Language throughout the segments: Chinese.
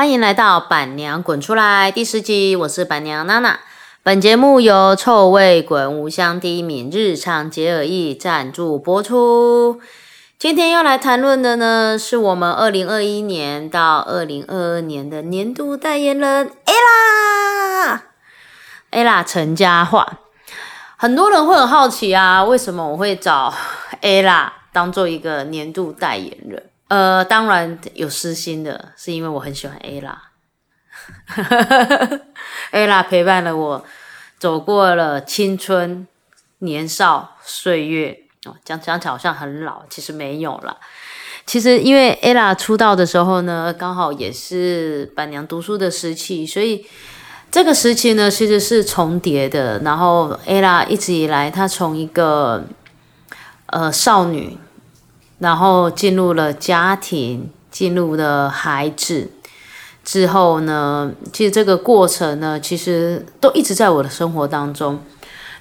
欢迎来到板娘滚出来第十集，我是板娘娜娜。本节目由臭味滚无香第一名日常洁尔意赞助播出。今天要来谈论的呢，是我们二零二一年到二零二二年的年度代言人 ella，ella 陈嘉桦。很多人会很好奇啊，为什么我会找 ella 当做一个年度代言人？呃，当然有私心的，是因为我很喜欢 ella，ella 陪伴了我走过了青春年少岁月哦，讲讲起来好像很老，其实没有了。其实因为 ella 出道的时候呢，刚好也是板娘读书的时期，所以这个时期呢其实是重叠的。然后 ella 一直以来，她从一个呃少女。然后进入了家庭，进入了孩子之后呢，其实这个过程呢，其实都一直在我的生活当中。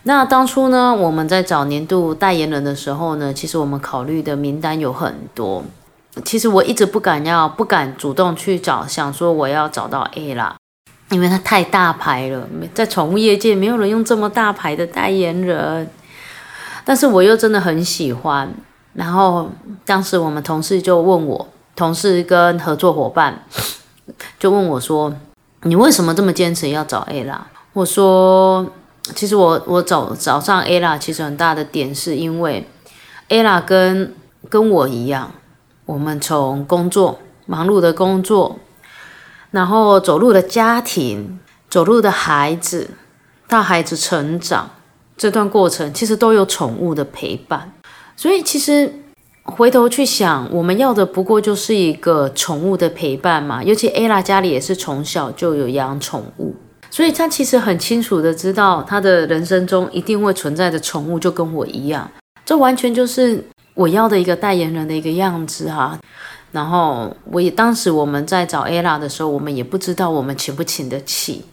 那当初呢，我们在找年度代言人的时候呢，其实我们考虑的名单有很多。其实我一直不敢要，不敢主动去找，想说我要找到 A 啦，因为它太大牌了，在宠物业界没有人用这么大牌的代言人。但是我又真的很喜欢。然后当时我们同事就问我，同事跟合作伙伴 就问我说：“你为什么这么坚持要找 A 啦？”我说：“其实我我找找上 A 啦，其实很大的点是因为 A 啦跟跟我一样，我们从工作忙碌的工作，然后走入的家庭，走入的孩子，到孩子成长这段过程，其实都有宠物的陪伴。”所以其实回头去想，我们要的不过就是一个宠物的陪伴嘛。尤其 ella 家里也是从小就有养宠物，所以他其实很清楚的知道，他的人生中一定会存在的宠物就跟我一样。这完全就是我要的一个代言人的一个样子哈。然后我也当时我们在找 ella 的时候，我们也不知道我们请不请得起，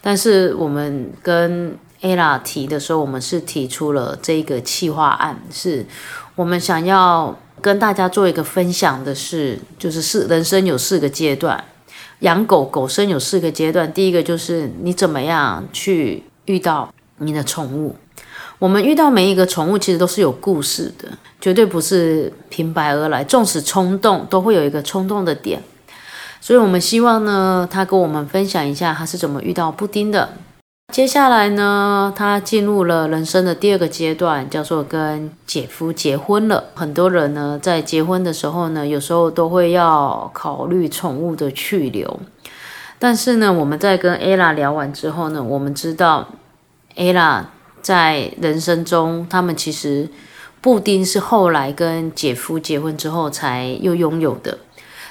但是我们跟 ella 提的时候，我们是提出了这个企划案，是我们想要跟大家做一个分享的是，就是四人生有四个阶段，养狗狗生有四个阶段，第一个就是你怎么样去遇到你的宠物，我们遇到每一个宠物其实都是有故事的，绝对不是平白而来，纵使冲动都会有一个冲动的点，所以我们希望呢，他跟我们分享一下他是怎么遇到布丁的。接下来呢，他进入了人生的第二个阶段，叫做跟姐夫结婚了。很多人呢，在结婚的时候呢，有时候都会要考虑宠物的去留。但是呢，我们在跟 ella 聊完之后呢，我们知道 ella 在人生中，他们其实布丁是后来跟姐夫结婚之后才又拥有的。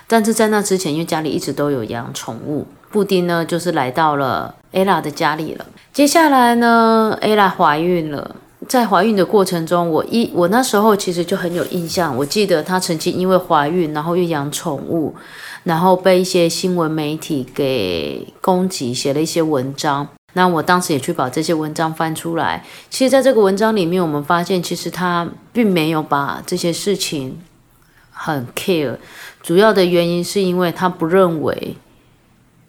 但是在那之前，因为家里一直都有养宠物，布丁呢就是来到了 ella 的家里了。接下来呢，ella 怀孕了，在怀孕的过程中，我一我那时候其实就很有印象，我记得她曾经因为怀孕，然后又养宠物，然后被一些新闻媒体给攻击，写了一些文章。那我当时也去把这些文章翻出来。其实，在这个文章里面，我们发现其实她并没有把这些事情很 care。主要的原因是因为她不认为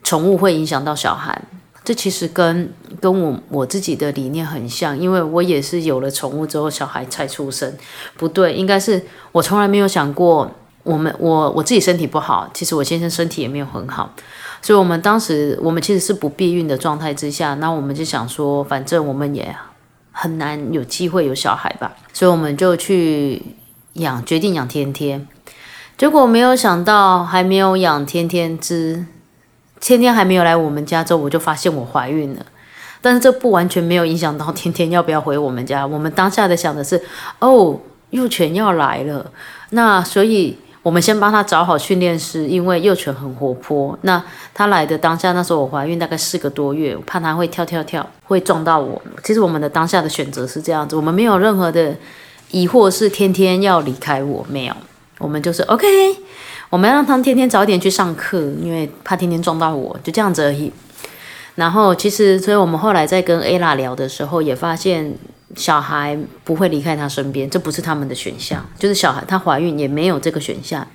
宠物会影响到小孩，这其实跟跟我我自己的理念很像，因为我也是有了宠物之后小孩才出生，不对，应该是我从来没有想过我们我我自己身体不好，其实我先生身体也没有很好，所以我们当时我们其实是不避孕的状态之下，那我们就想说，反正我们也很难有机会有小孩吧，所以我们就去养，决定养天天。结果没有想到，还没有养天天之，天天还没有来我们家之后，我就发现我怀孕了。但是这不完全没有影响到 天天要不要回我们家。我们当下的想的是，哦，幼犬要来了，那所以我们先帮他找好训练师，因为幼犬很活泼。那他来的当下，那时候我怀孕大概四个多月，我怕他会跳跳跳，会撞到我。其实我们的当下的选择是这样子，我们没有任何的疑惑，是天天要离开我，没有。我们就是 OK，我们要让他天天早点去上课，因为怕天天撞到我，就这样子而已。然后其实，所以我们后来在跟 ella 聊的时候，也发现小孩不会离开他身边，这不是他们的选项。就是小孩她怀孕也没有这个选项，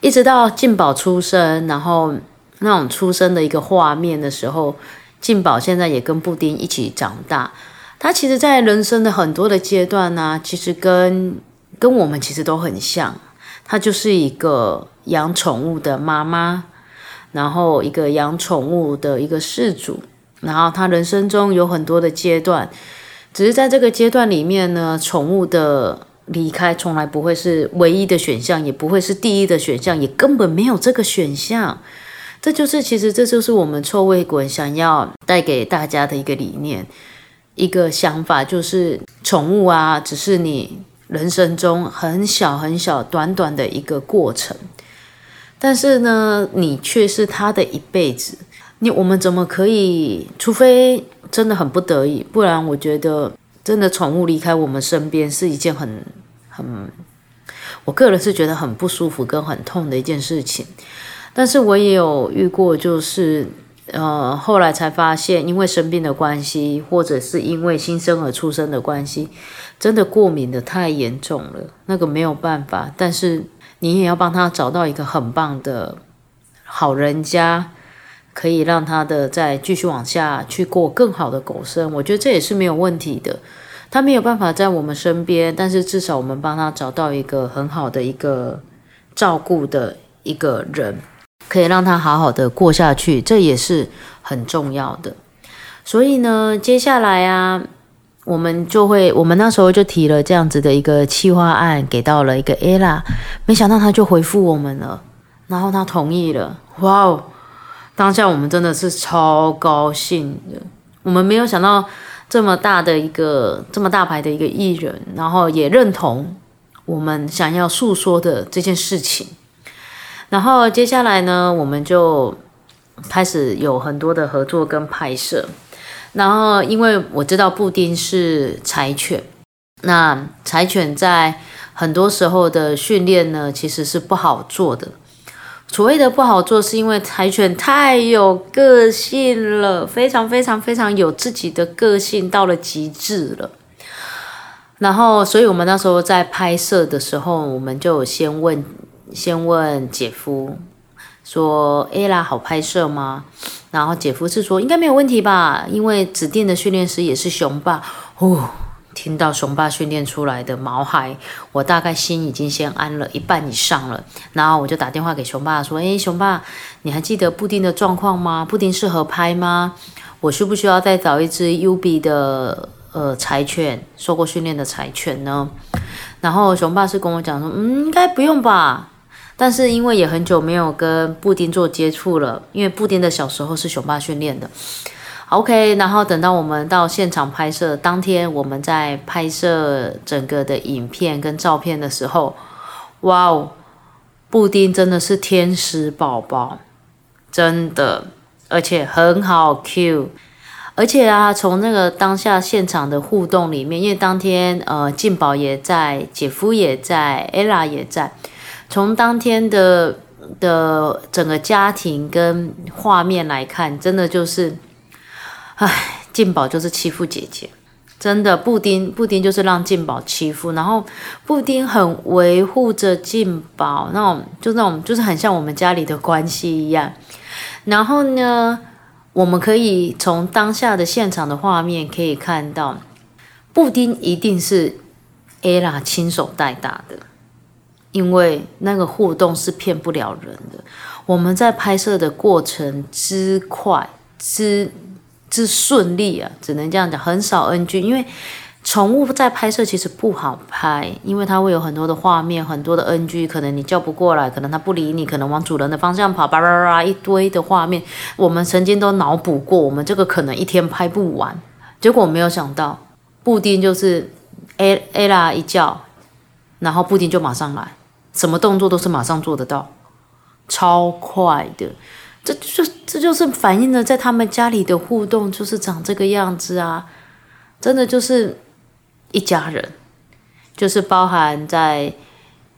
一直到静宝出生，然后那种出生的一个画面的时候，静宝现在也跟布丁一起长大。他其实，在人生的很多的阶段呢，其实跟跟我们其实都很像。他就是一个养宠物的妈妈，然后一个养宠物的一个事主，然后他人生中有很多的阶段，只是在这个阶段里面呢，宠物的离开从来不会是唯一的选项，也不会是第一的选项，也根本没有这个选项。这就是，其实这就是我们臭味滚想要带给大家的一个理念，一个想法，就是宠物啊，只是你。人生中很小很小、短短的一个过程，但是呢，你却是他的一辈子。你我们怎么可以？除非真的很不得已，不然我觉得真的宠物离开我们身边是一件很很，我个人是觉得很不舒服跟很痛的一件事情。但是我也有遇过，就是。呃，后来才发现，因为生病的关系，或者是因为新生儿出生的关系，真的过敏的太严重了，那个没有办法。但是你也要帮他找到一个很棒的好人家，可以让他的再继续往下去过更好的狗生。我觉得这也是没有问题的。他没有办法在我们身边，但是至少我们帮他找到一个很好的一个照顾的一个人。可以让他好好的过下去，这也是很重要的。所以呢，接下来啊，我们就会，我们那时候就提了这样子的一个企划案，给到了一个 ella，没想到他就回复我们了，然后他同意了。哇哦，当下我们真的是超高兴的，我们没有想到这么大的一个这么大牌的一个艺人，然后也认同我们想要诉说的这件事情。然后接下来呢，我们就开始有很多的合作跟拍摄。然后因为我知道布丁是柴犬，那柴犬在很多时候的训练呢，其实是不好做的。所谓的不好做，是因为柴犬太有个性了，非常非常非常有自己的个性，到了极致了。然后，所以我们那时候在拍摄的时候，我们就先问。先问姐夫说：“ella 好拍摄吗？”然后姐夫是说：“应该没有问题吧，因为指定的训练师也是雄霸。”哦，听到雄霸训练出来的毛孩，我大概心已经先安了一半以上了。然后我就打电话给雄霸说：“诶，雄霸，你还记得布丁的状况吗？布丁适合拍吗？我需不需要再找一只 UB 的呃柴犬，受过训练的柴犬呢？”然后雄霸是跟我讲说：“嗯，应该不用吧。”但是因为也很久没有跟布丁做接触了，因为布丁的小时候是熊爸训练的。OK，然后等到我们到现场拍摄当天，我们在拍摄整个的影片跟照片的时候，哇哦，布丁真的是天使宝宝，真的，而且很好 Q，而且啊，从那个当下现场的互动里面，因为当天呃静宝也在，姐夫也在，ella 也在。从当天的的整个家庭跟画面来看，真的就是，唉，静宝就是欺负姐姐，真的，布丁布丁就是让静宝欺负，然后布丁很维护着静宝，那种就那种就是很像我们家里的关系一样。然后呢，我们可以从当下的现场的画面可以看到，布丁一定是 ella 亲手带大的。因为那个互动是骗不了人的，我们在拍摄的过程之快之之顺利啊，只能这样讲，很少 NG。因为宠物在拍摄其实不好拍，因为它会有很多的画面，很多的 NG，可能你叫不过来，可能它不理你，可能往主人的方向跑，叭叭叭一堆的画面，我们曾经都脑补过，我们这个可能一天拍不完。结果没有想到，布丁就是 A A 啦一叫，然后布丁就马上来。什么动作都是马上做得到，超快的，这就这就是反映了在他们家里的互动就是长这个样子啊，真的就是一家人，就是包含在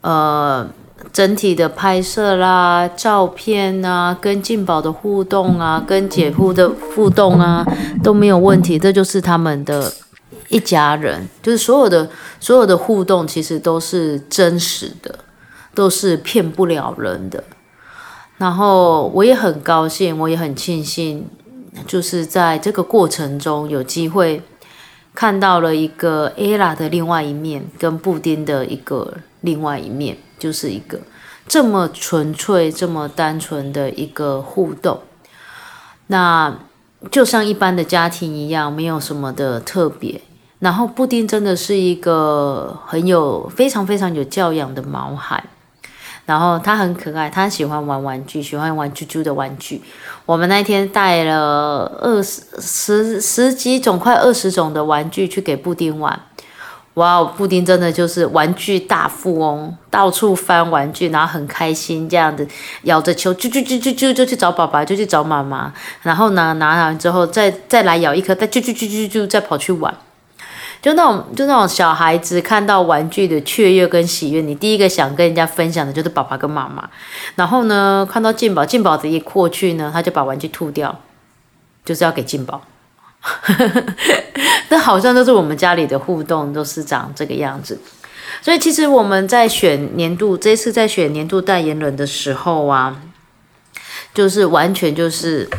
呃整体的拍摄啦、照片啊、跟静宝的互动啊、跟姐夫的互动啊都没有问题，这就是他们的一家人，就是所有的所有的互动其实都是真实的。都是骗不了人的。然后我也很高兴，我也很庆幸，就是在这个过程中有机会看到了一个 ella 的另外一面，跟布丁的一个另外一面，就是一个这么纯粹、这么单纯的一个互动。那就像一般的家庭一样，没有什么的特别。然后布丁真的是一个很有、非常非常有教养的毛孩。然后他很可爱，他喜欢玩玩具，喜欢玩啾啾的玩具。我们那天带了二十十十几种，快二十种的玩具去给布丁玩。哇，布丁真的就是玩具大富翁，到处翻玩具，然后很开心这样子，咬着球啾啾啾啾啾就去找爸爸，就去找妈妈。然后呢，拿完之后再再来咬一颗，再啾啾啾啾啾再跑去玩。就那种，就那种小孩子看到玩具的雀跃跟喜悦，你第一个想跟人家分享的就是爸爸跟妈妈。然后呢，看到进宝，进宝子一过去呢，他就把玩具吐掉，就是要给进宝。那好像都是我们家里的互动都是长这个样子。所以其实我们在选年度，这次在选年度代言人的时候啊，就是完全就是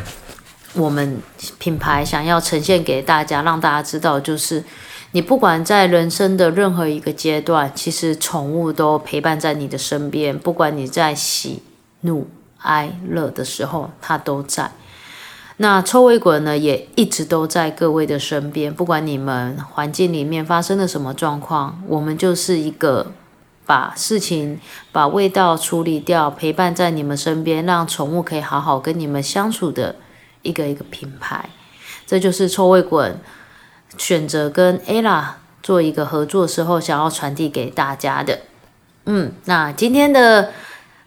我们品牌想要呈现给大家，让大家知道就是。你不管在人生的任何一个阶段，其实宠物都陪伴在你的身边。不管你在喜怒哀乐的时候，它都在。那臭味滚呢，也一直都在各位的身边。不管你们环境里面发生了什么状况，我们就是一个把事情、把味道处理掉，陪伴在你们身边，让宠物可以好好跟你们相处的一个一个品牌。这就是臭味滚。选择跟 ella 做一个合作时候，想要传递给大家的，嗯，那今天的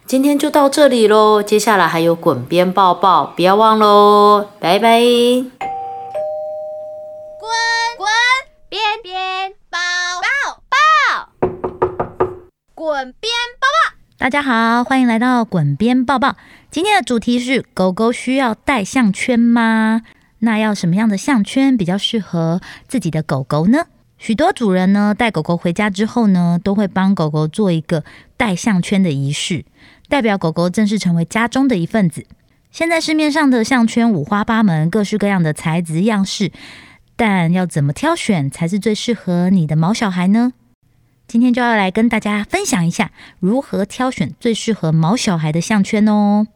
今天就到这里喽。接下来还有滚边抱抱，不要忘喽，拜拜。滚滚边边抱抱抱，滚边抱抱。大家好，欢迎来到滚边抱抱。今天的主题是：狗狗需要带项圈吗？那要什么样的项圈比较适合自己的狗狗呢？许多主人呢带狗狗回家之后呢，都会帮狗狗做一个戴项圈的仪式，代表狗狗正式成为家中的一份子。现在市面上的项圈五花八门，各式各样的材质样式，但要怎么挑选才是最适合你的毛小孩呢？今天就要来跟大家分享一下如何挑选最适合毛小孩的项圈哦。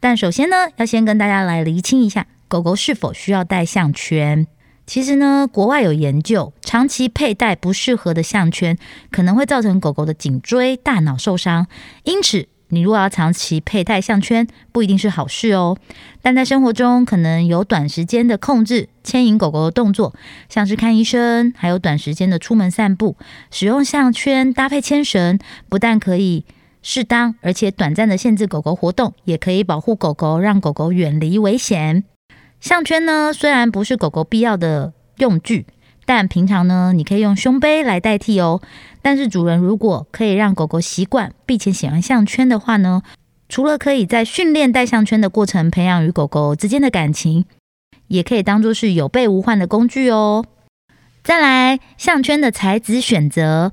但首先呢，要先跟大家来厘清一下。狗狗是否需要戴项圈？其实呢，国外有研究，长期佩戴不适合的项圈，可能会造成狗狗的颈椎、大脑受伤。因此，你如果要长期佩戴项圈，不一定是好事哦。但在生活中，可能有短时间的控制牵引狗狗的动作，像是看医生，还有短时间的出门散步，使用项圈搭配牵绳，不但可以适当，而且短暂的限制狗狗活动，也可以保护狗狗，让狗狗远离危险。项圈呢，虽然不是狗狗必要的用具，但平常呢，你可以用胸背来代替哦。但是主人如果可以让狗狗习惯并且喜欢项圈的话呢，除了可以在训练戴项圈的过程培养与狗狗之间的感情，也可以当做是有备无患的工具哦。再来，项圈的材质选择，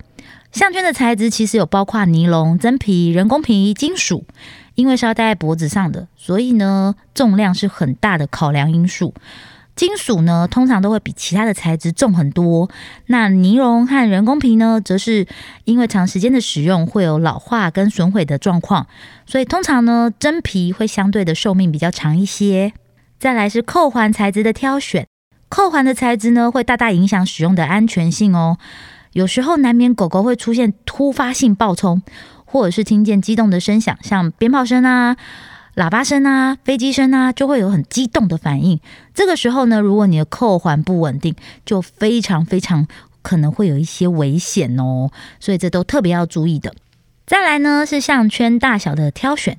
项圈的材质其实有包括尼龙、真皮、人工皮、金属。因为是要戴在脖子上的，所以呢，重量是很大的考量因素。金属呢，通常都会比其他的材质重很多。那尼龙和人工皮呢，则是因为长时间的使用会有老化跟损毁的状况，所以通常呢，真皮会相对的寿命比较长一些。再来是扣环材质的挑选，扣环的材质呢，会大大影响使用的安全性哦。有时候难免狗狗会出现突发性暴冲。或者是听见激动的声响，像鞭炮声啊、喇叭声啊、飞机声啊，就会有很激动的反应。这个时候呢，如果你的扣环不稳定，就非常非常可能会有一些危险哦。所以这都特别要注意的。再来呢，是项圈大小的挑选。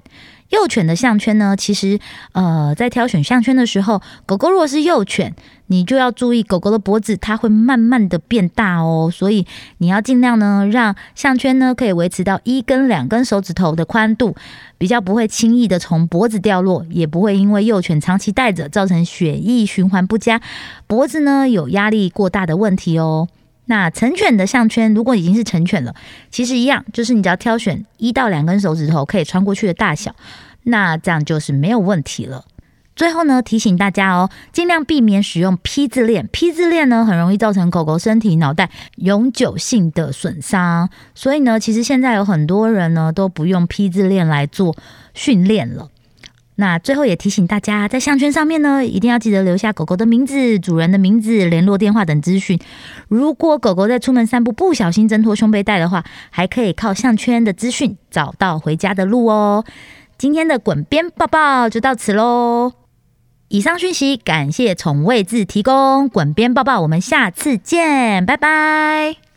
幼犬的项圈呢，其实呃，在挑选项圈的时候，狗狗如果是幼犬，你就要注意狗狗的脖子它会慢慢的变大哦，所以你要尽量呢，让项圈呢可以维持到一根两根手指头的宽度，比较不会轻易的从脖子掉落，也不会因为幼犬长期戴着造成血液循环不佳，脖子呢有压力过大的问题哦。那成犬的项圈，如果已经是成犬了，其实一样，就是你只要挑选一到两根手指头可以穿过去的大小。那这样就是没有问题了。最后呢，提醒大家哦，尽量避免使用 P 字链。P 字链呢，很容易造成狗狗身体、脑袋永久性的损伤。所以呢，其实现在有很多人呢都不用 P 字链来做训练了。那最后也提醒大家，在项圈上面呢，一定要记得留下狗狗的名字、主人的名字、联络电话等资讯。如果狗狗在出门散步不小心挣脱胸背带的话，还可以靠项圈的资讯找到回家的路哦。今天的滚边抱抱就到此喽。以上讯息感谢宠位字提供，滚边抱抱，我们下次见，拜拜。